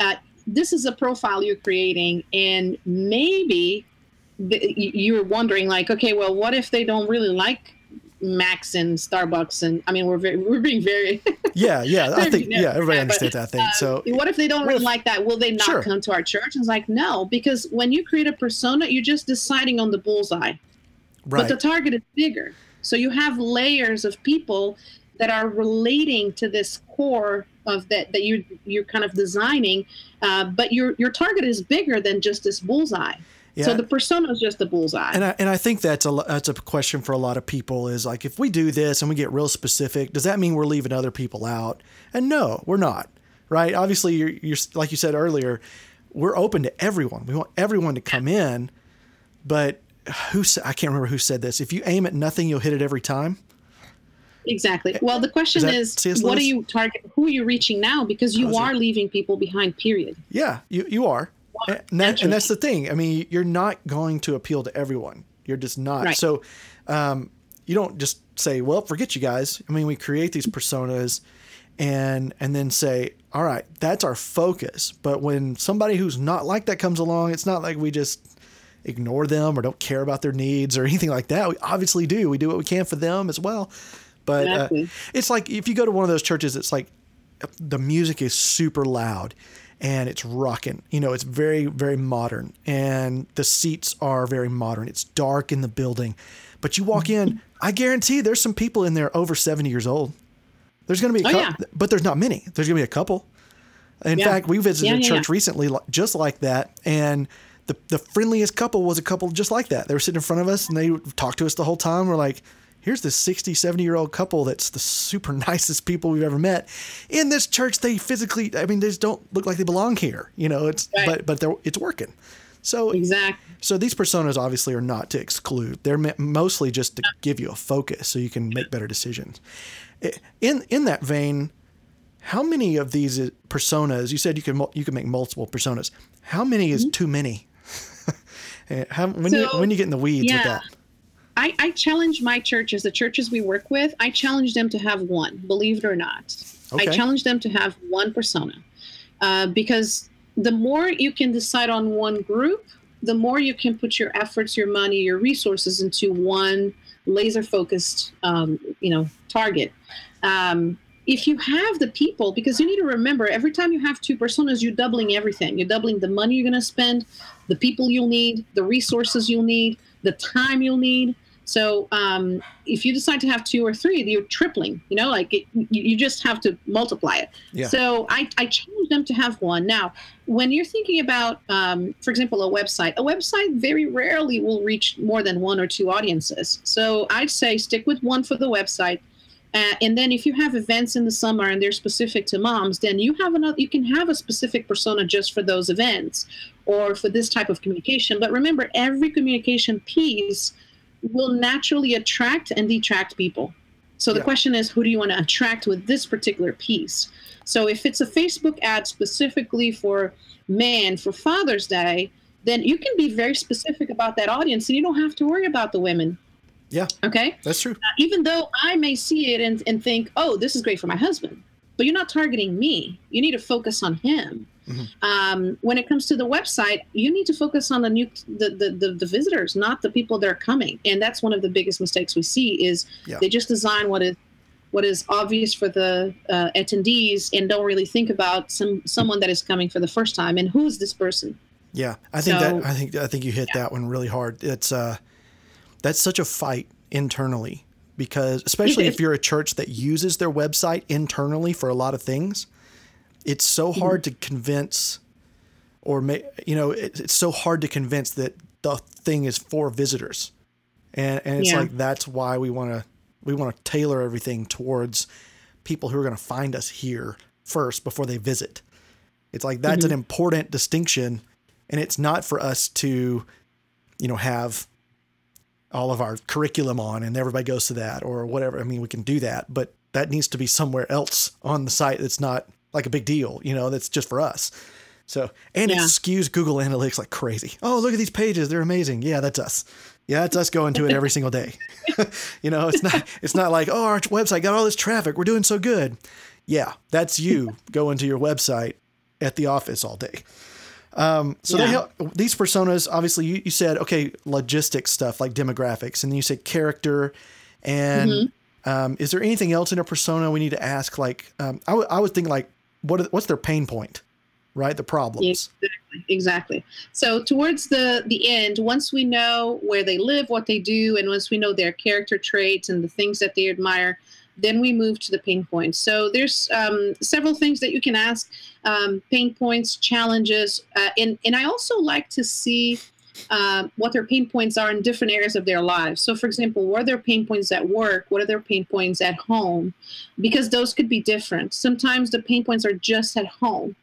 [SPEAKER 3] uh, this is a profile you're creating, and maybe you're wondering, like, okay, well, what if they don't really like Macs and Starbucks, and I mean, we're very, we're being very. (laughs)
[SPEAKER 1] yeah, yeah, I think yeah, everybody understands that thing. So,
[SPEAKER 3] uh, what if they don't really if, like that? Will they not sure. come to our church? And it's like no, because when you create a persona, you're just deciding on the bullseye, right. but the target is bigger. So you have layers of people that are relating to this core of that that you you're kind of designing, uh, but your your target is bigger than just this bullseye.
[SPEAKER 1] Yeah.
[SPEAKER 3] So the persona is just the bullseye.
[SPEAKER 1] And I, and I think that's a that's a question for a lot of people is like if we do this and we get real specific, does that mean we're leaving other people out? And no, we're not. Right? Obviously, you're, you're like you said earlier, we're open to everyone. We want everyone to come in, but who I can't remember who said this. If you aim at nothing, you'll hit it every time.
[SPEAKER 3] Exactly. Eh, well, the question is,
[SPEAKER 1] C.S.
[SPEAKER 3] what are you target? Who are you reaching now? Because you
[SPEAKER 1] Oh, is it?
[SPEAKER 3] are leaving people behind. Period.
[SPEAKER 1] Yeah, you you are, and, that, and that's the thing. I mean, you're not going to appeal to everyone. You're just not.
[SPEAKER 3] Right.
[SPEAKER 1] So, um, you don't just say, "Well, forget you guys." I mean, we create these personas, and and then say, "All right, that's our focus." But when somebody who's not like that comes along, it's not like we just ignore them or don't care about their needs or (laughs) anything like that. We obviously do. We do what we can for them as well. But uh, it's like if you go to one of those churches, it's like the music is super loud and it's rocking. You know, it's very, very modern and the seats are very modern. It's dark in the building. But you walk in, I guarantee there's some people in there over 70 years old. There's going to be a
[SPEAKER 3] Oh,
[SPEAKER 1] couple,
[SPEAKER 3] yeah.
[SPEAKER 1] but there's not many. There's going to be a couple. In
[SPEAKER 3] Yeah.
[SPEAKER 1] fact, we visited
[SPEAKER 3] Yeah,
[SPEAKER 1] a church recently just like that. And the, the friendliest couple was a couple just like that. They were sitting in front of us and they talked to us the whole time. We're like, here's this 60, 70 year old couple that's the super (laughs) nicest people we've ever met. In this church, they physically, I mean, they just don't look like they belong here. You know, it's,
[SPEAKER 3] Right.
[SPEAKER 1] but, but they're, it's working. So,
[SPEAKER 3] Exactly.
[SPEAKER 1] so these personas obviously are not to exclude. They're mostly just to give you a focus so you can make better decisions. In in that vein, how many of these personas? You said you can you can make multiple personas. How many is too many? (laughs) Eh, how, when you when you get in the weeds with that?
[SPEAKER 3] I, I challenge my churches, the churches we work with, I challenge them to have one, believe it or not.
[SPEAKER 1] Okay.
[SPEAKER 3] I challenge them to have one persona. Uh, because the more you can decide on one group, the more you can put your efforts, your money, your resources into one laser focused, um, you know, target. Um, if you have the people, because you need to remember, every time you have two personas, you're doubling everything. You're doubling the money you're going to spend, the people you'll need, the resources you'll need, the time you'll need. So um, if you decide to have two or three, you're tripling. You know, like it, you just have to multiply it.
[SPEAKER 1] Yeah.
[SPEAKER 3] So I, I challenge them to have one. Now, when you're thinking about, um, for example, a website, a website very rarely will reach more than one or two audiences. So I'd say stick with one for the website. Uh, and then if you have events in the summer and they're specific to moms, then you have another. You can have a specific persona just for those events or for this type of communication. But remember, every communication piece will naturally attract and detract people. So the
[SPEAKER 1] Yeah.
[SPEAKER 3] question is, who do you want to attract with this particular piece? So if it's a Facebook ad specifically for men for Father's Day, then you can be very specific about that audience and you don't have to worry about the women.
[SPEAKER 1] Yeah,
[SPEAKER 3] Okay.
[SPEAKER 1] that's true.
[SPEAKER 3] Even though I may see it and, and think, oh, this is great for my husband, but you're not targeting me. You need to focus on him.
[SPEAKER 1] Mhm.
[SPEAKER 3] Um, when it comes to the website, you need to focus on the new the, the, the, the visitors, not the people that are coming. And that's one of the biggest mistakes we see is
[SPEAKER 1] Yeah.
[SPEAKER 3] they just design what is what is obvious for the uh, attendees and don't really think about some someone that is coming for the first time and who's this person.
[SPEAKER 1] Yeah, I think
[SPEAKER 3] So-
[SPEAKER 1] that I think I think you hit that one really hard. It's uh, that's such a fight internally because especially if you're a church that uses their website internally for a lot of things, it's so
[SPEAKER 3] Mm-hmm.
[SPEAKER 1] hard to convince, or ma- you know, it, it's so hard to convince that the thing is for visitors, and and it's
[SPEAKER 3] Yeah.
[SPEAKER 1] like that's why we want to we want to tailor everything towards people who are going to find us here first before they visit. It's like that's
[SPEAKER 3] Mm-hmm.
[SPEAKER 1] an important distinction, and it's not for us to, you know, have all of our curriculum on and everybody goes to that or whatever. I mean, we can do that, but that needs to be somewhere else on the site that's not like a big deal, you know, that's just for us. So, and it
[SPEAKER 3] Yeah.
[SPEAKER 1] skews Google Analytics like crazy. Oh, look at these pages. They're amazing. Yeah, that's us. Yeah, that's us going to it every single day. (laughs) you know, it's not it's not like, "Oh, our website got all this traffic. We're doing so good." Yeah, that's you going to your website at the office all day. Um, so they help these personas. Obviously, you, you said okay, logistics stuff like demographics, and then you said character. And
[SPEAKER 3] Mm-hmm.
[SPEAKER 1] um, is there anything else in a persona we need to ask? Like, um, I, w- I was thinking like, what what's their pain point, right? The problems.
[SPEAKER 3] Exactly. Exactly. So towards the the end, once we know where they live, what they do, and once we know their character traits and the things that they admire, then we move to the pain points. So there's um, several things that you can ask: um, pain points, challenges, uh, and and I also like to see uh, what their pain points are in different areas of their lives. So, for example, what are their pain points at work? What are their pain points at home? Because those could be different. Sometimes the pain points are just at home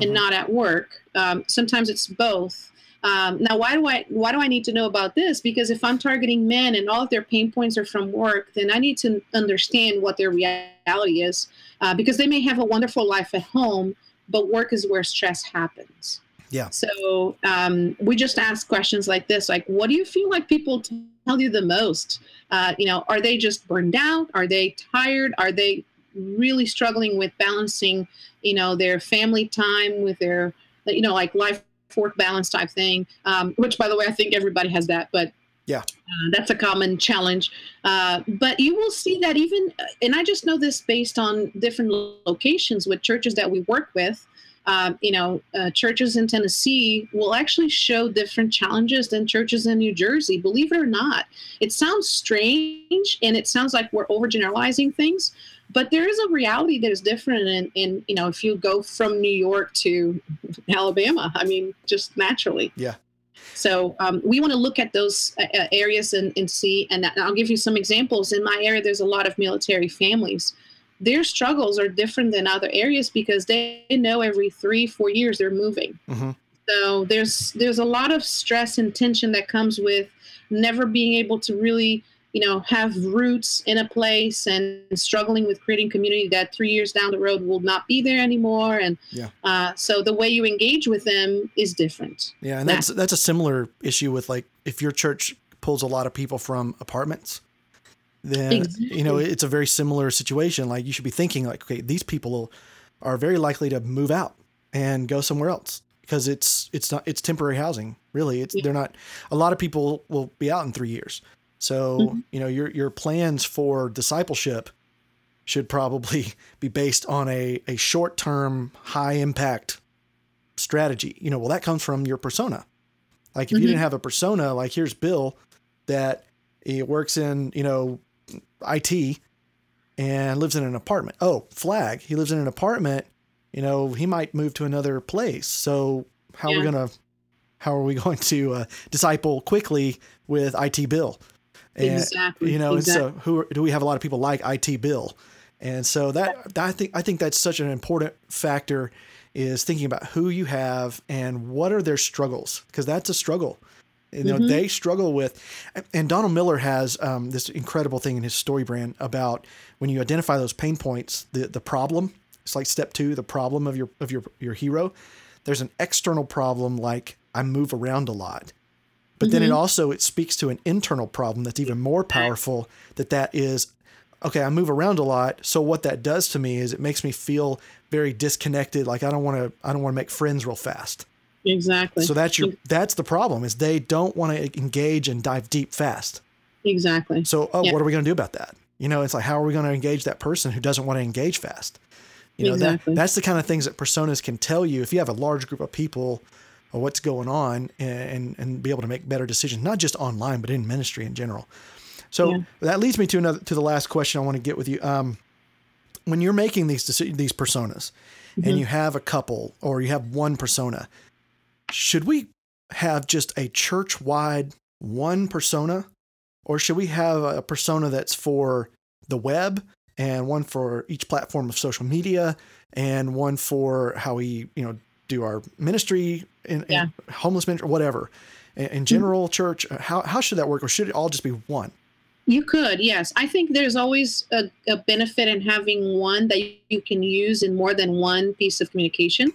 [SPEAKER 3] and
[SPEAKER 1] Mhm.
[SPEAKER 3] not at work. Um, sometimes it's both. Um, now, why do I why do I need to know about this? Because if I'm targeting men and all of their pain points are from work, then I need to understand what their reality is. Uh, because they may have a wonderful life at home, but work is where stress happens.
[SPEAKER 1] Yeah.
[SPEAKER 3] So um, we just ask questions like this, like, what do you feel like people tell you the most? Uh, you know, are they just burned out? Are they tired? Are they really struggling with balancing, you know, their family time with their, you know, like life work balance type thing? Um, which, by the way, I think everybody has that, but
[SPEAKER 1] Yeah.
[SPEAKER 3] uh, that's a common challenge. Uh, but you will see that even, and I just know this based on different locations with churches that we work with. Um, you know, uh, churches in Tennessee will actually show different challenges than churches in New Jersey. Believe it or not, it sounds strange and it sounds like we're overgeneralizing things, but there is a reality that is different. And, and you know, if you go from New York to Alabama, I mean, just naturally.
[SPEAKER 1] Yeah.
[SPEAKER 3] So um, we want to look at those uh, uh, areas and, and see, and I'll give you some examples. In my area, there's a lot of military families. Their struggles are different than other areas because they know every three, four years they're moving.
[SPEAKER 1] Mhm.
[SPEAKER 3] So there's there's a lot of stress and tension that comes with never being able to really, you know, have roots in a place and struggling with creating community that three years down the road will not be there anymore. And
[SPEAKER 1] Yeah.
[SPEAKER 3] uh, so the way you engage with them is different.
[SPEAKER 1] Yeah, and that's that's a similar issue with like if your church pulls a lot of people from apartments, then you know it's a very similar situation. Like you should be thinking like, okay, these people are very likely to move out and go somewhere else because it's it's not it's temporary housing. Really, it's
[SPEAKER 3] Yeah.
[SPEAKER 1] they're not. A lot of people will be out in three years. So
[SPEAKER 3] Mhm.
[SPEAKER 1] you know your your plans for discipleship should probably (laughs) be based on a a short term high impact strategy. You know, well that comes from your persona. Like if you
[SPEAKER 3] Mhm.
[SPEAKER 1] didn't have a persona, like here's Bill that he works in, you know, IT and lives in an apartment. Oh, flag. He lives in an apartment, you know, he might move to another place. So how are we
[SPEAKER 3] Yeah.
[SPEAKER 1] going to how are we (laughs) going to uh, disciple quickly with IT Bill? And,
[SPEAKER 3] exactly.
[SPEAKER 1] you know,
[SPEAKER 3] exactly.
[SPEAKER 1] so who are, do we have a lot of people like IT Bill? And so that, that I think I think that's such an important factor is thinking about who you have and what are their struggles because that's a struggle. You know,
[SPEAKER 3] Mhm.
[SPEAKER 1] they struggle with, and Donald Miller has um, this incredible thing in his StoryBrand about when you identify those pain points, the the problem. It's like step two, the problem of your of your your hero. There's an external problem like I move around a lot, but then it
[SPEAKER 3] Mhm.
[SPEAKER 1] also it speaks to an internal problem that's even more powerful. That that is, okay, I move around a lot. So what that does to me is it makes me feel very disconnected. Like I don't want to I don't want to make friends real fast.
[SPEAKER 3] Exactly.
[SPEAKER 1] So that's your that's the problem is they don't want to engage and dive deep fast.
[SPEAKER 3] exactly.
[SPEAKER 1] So oh,
[SPEAKER 3] Yeah.
[SPEAKER 1] what are we going to do about that? You know, it's like how are we going to engage that person who doesn't want to engage fast? You know,
[SPEAKER 3] Exactly.
[SPEAKER 1] that that's the kind of things that personas can tell you if you have a large group of people or what's going on and and be able to make better decisions, not just online but in ministry in general. So
[SPEAKER 3] Yeah.
[SPEAKER 1] that leads me to another to the last question I want to get with you. Um, when you're making these these personas
[SPEAKER 3] Mm-hmm.
[SPEAKER 1] and you have a couple or you have one persona, should we have just a church wide one persona or should we have a persona that's for the web and one for each platform of social media and one for how we you know do our ministry in,
[SPEAKER 3] Yeah.
[SPEAKER 1] in homeless ministry whatever in, in general church uh, how, how should that work or should it all just be one
[SPEAKER 3] You could, yes. I think there's always a, a benefit in having one that you can use in more than one piece of communication.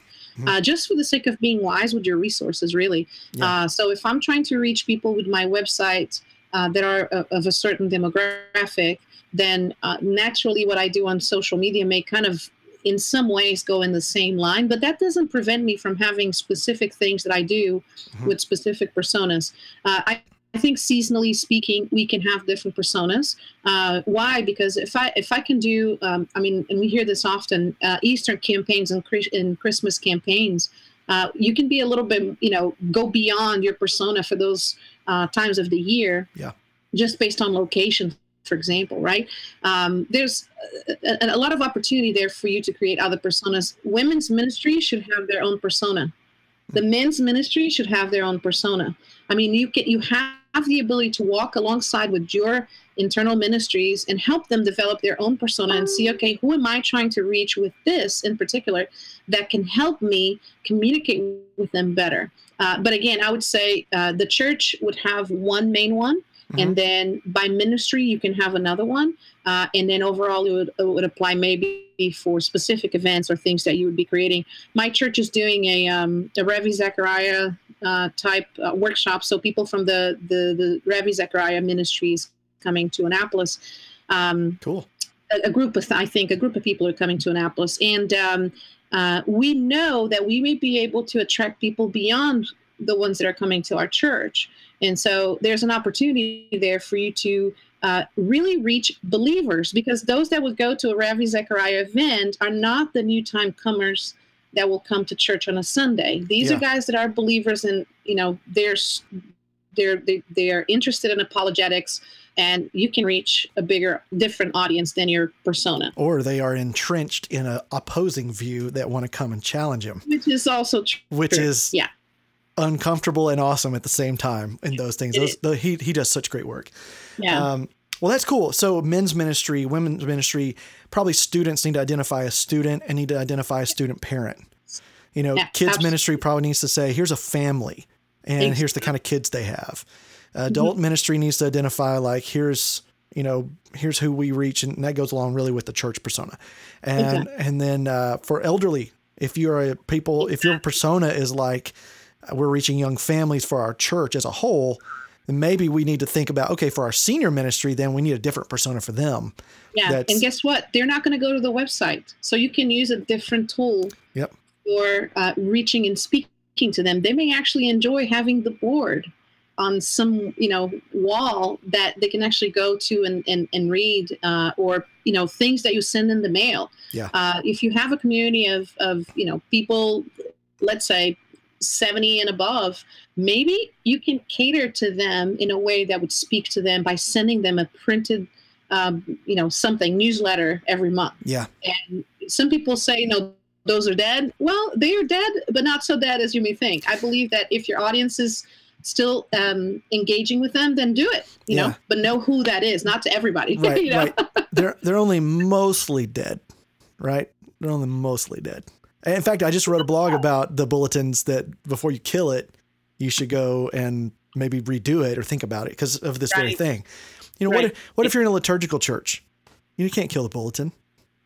[SPEAKER 3] Uh, just for the sake of being wise with your resources, really.
[SPEAKER 1] Yeah.
[SPEAKER 3] Uh, so if I'm trying to reach people with my website uh, that are of, of a certain demographic, then uh, naturally what I do on social media may kind of in some ways go in the same line, but that doesn't prevent me from having specific things that I do
[SPEAKER 1] Mhm.
[SPEAKER 3] with specific personas. Uh, I, I think seasonally speaking, we can have different personas. Uh, why? Because if I if I can do, um, I mean, and we hear this often, uh, Easter campaigns and, Chris- and Christmas campaigns, uh, you can be a little bit, you know, go beyond your persona for those uh, times of the year.
[SPEAKER 1] Yeah.
[SPEAKER 3] Just based on location, for example, right? Um, there's a, a, a lot of opportunity there for you to create other personas. Women's ministry should have their own persona The men's ministry should have their own persona. I mean, you can you have the ability to walk alongside with your internal ministries and help them develop their own persona and see, okay, who am I trying to reach with this in particular that can help me communicate with them better. Uh, but again, I would say uh, the church would have one main one. Mm-hmm. And then by ministry, you can have another one. Uh, and then overall, it would, it would apply maybe for specific events or things that you would be creating. My church is doing a, um, a Ravi Zacharias uh, type uh, workshop. So people from the, the, the Ravi Zacharias ministries coming to Annapolis.
[SPEAKER 1] Um, cool.
[SPEAKER 3] A, a, group of, I think, a group of people are coming to Annapolis. And um, uh, we know that we may be able to attract people beyond the ones that are coming to our church. And so there's an opportunity there for you to uh, really reach believers because those that would go to a Ravi Zacharias event are not the new time comers that will come to church on a Sunday. These yeah. are guys that are believers and, you know, they're, they're, they, they are interested in apologetics and you can reach a bigger, different audience than your persona.
[SPEAKER 1] Or they are entrenched in an opposing view that want to come and challenge him.
[SPEAKER 3] Which is also true.
[SPEAKER 1] Which is, yeah uncomfortable and awesome at the same time in those things. Those, the, he he does such great work.
[SPEAKER 3] Yeah. Um,
[SPEAKER 1] well, that's cool. So men's ministry, women's ministry, probably students need to identify a student and need to identify a student parent. You know, yeah, kids absolutely. ministry probably needs to say, here's a family and exactly. here's the kind of kids they have. Uh, adult mm-hmm. ministry needs to identify like, here's, you know, here's who we reach. And that goes along really with the church persona. And, exactly. and then uh, for elderly, if you're a people, if your persona is like, we're reaching young families for our church as a whole, then maybe we need to think about okay, for our senior ministry, then we need a different persona for them.
[SPEAKER 3] Yeah, That's, and guess what? They're not going to go to the website, so you can use a different tool.
[SPEAKER 1] Yep.
[SPEAKER 3] For uh, reaching and speaking to them, they may actually enjoy having the board on some you know wall that they can actually go to and and, and read uh, or you know things that you send in the mail
[SPEAKER 1] yeah
[SPEAKER 3] uh, if you have a community of of you know people let's say 70 and above, maybe you can cater to them in a way that would speak to them by sending them a printed, um, you know, something newsletter every month.
[SPEAKER 1] Yeah.
[SPEAKER 3] And some people say, you know, those are dead. Well, they are dead, but not so dead as you may think. I believe that if your audience is still um, engaging with them, then do it. You yeah. know, but know who that is. Not to everybody. (laughs)
[SPEAKER 1] Right.
[SPEAKER 3] you know?
[SPEAKER 1] right. They're they're only mostly dead. Right. They're only mostly dead. In fact, I just wrote a blog about the bulletins that before you kill it, you should go and maybe redo it or think about it because of this right. very thing. You know, right. what if, what if you're in a liturgical church? You can't kill the bulletin.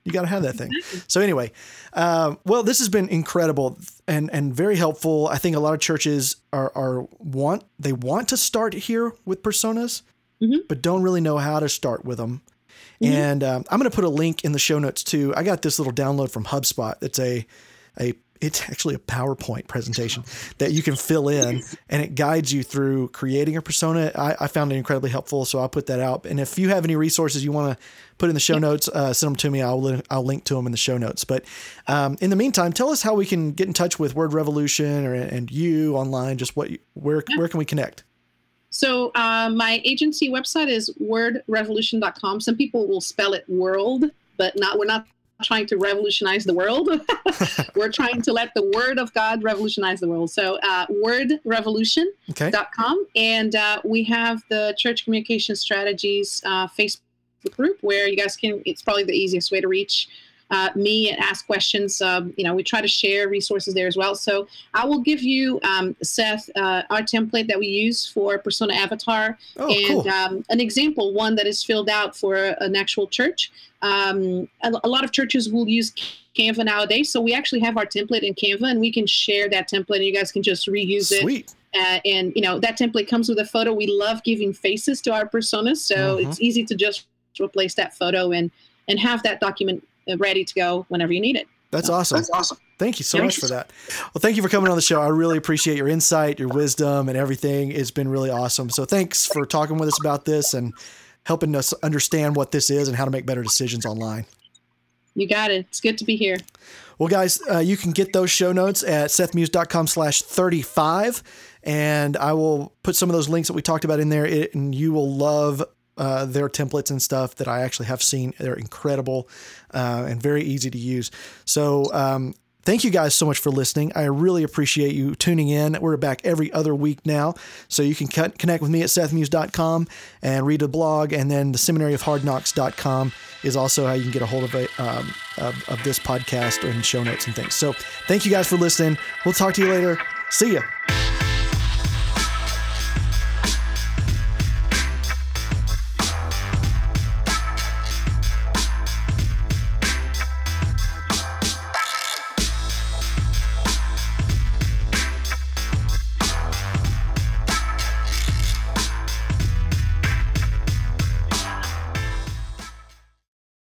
[SPEAKER 1] You got to have that thing. So anyway, um, well, this has been incredible and and very helpful. I think a lot of churches are are want they want to start here with personas, mm-hmm. but don't really know how to start with them. Mm-hmm. And um, I'm going to put a link in the show notes too. I got this little download from HubSpot. It's a a it's actually a PowerPoint presentation (laughs) that you can fill in and it guides you through creating a persona. I, I, found it incredibly helpful, so I'll put that out. And if you have any resources you want to put in the show notes, uh, send them to me. I'll, I'll link to them in the show notes. But um, in the meantime, tell us how we can get in touch with Word Revolution or and you online. Just what where where can we connect?
[SPEAKER 3] So uh, my agency website is wordrevolution.com. Some people will spell it world, but not we're not trying to revolutionize the world. (laughs) we're trying to let the word of God revolutionize the world. So uh, wordrevolution.com. Okay. And uh, we have the Church Communication Strategies uh, Facebook group where you guys can, it's probably the easiest way to reach uh, me and ask questions. Um, you know, we try to share resources there as well. So I will give you, um, Seth, uh, our template that we use for Persona Avatar
[SPEAKER 1] oh,
[SPEAKER 3] and
[SPEAKER 1] cool.
[SPEAKER 3] um, an example, one that is filled out for an actual church. Um, a, a lot of churches will use Canva nowadays. So we actually have our template in Canva and we can share that template and you guys can just reuse
[SPEAKER 1] Sweet.
[SPEAKER 3] it. Uh, and you know that template comes with a photo. We love giving faces to our personas, so uh-huh. it's easy to just replace that photo and and have that document ready to go whenever you need it.
[SPEAKER 1] That's awesome.
[SPEAKER 3] That's awesome.
[SPEAKER 1] Thank you so much for that. Well, thank you for coming on the show. I really appreciate your insight, your wisdom, and everything. It's been really awesome. So thanks for talking with us about this and helping us understand what this is and how to make better decisions online.
[SPEAKER 3] You got it. It's good to be here.
[SPEAKER 1] Well, guys, uh, you can get those show notes at sethmuse.com slash 35. And I will put some of those links that we talked about in there, and you will love uh, their templates and stuff that I actually have seen. They're incredible uh, and very easy to use. So um, thank you guys so much for listening. I really appreciate you tuning in. We're back every other week now. So you can connect with me at sethmuse.com and read a blog. And then the seminary of hardknocks.com is also how you can get a hold of, a, um, of, of this podcast and show notes and things. So thank you guys for listening. We'll talk to you later. See ya.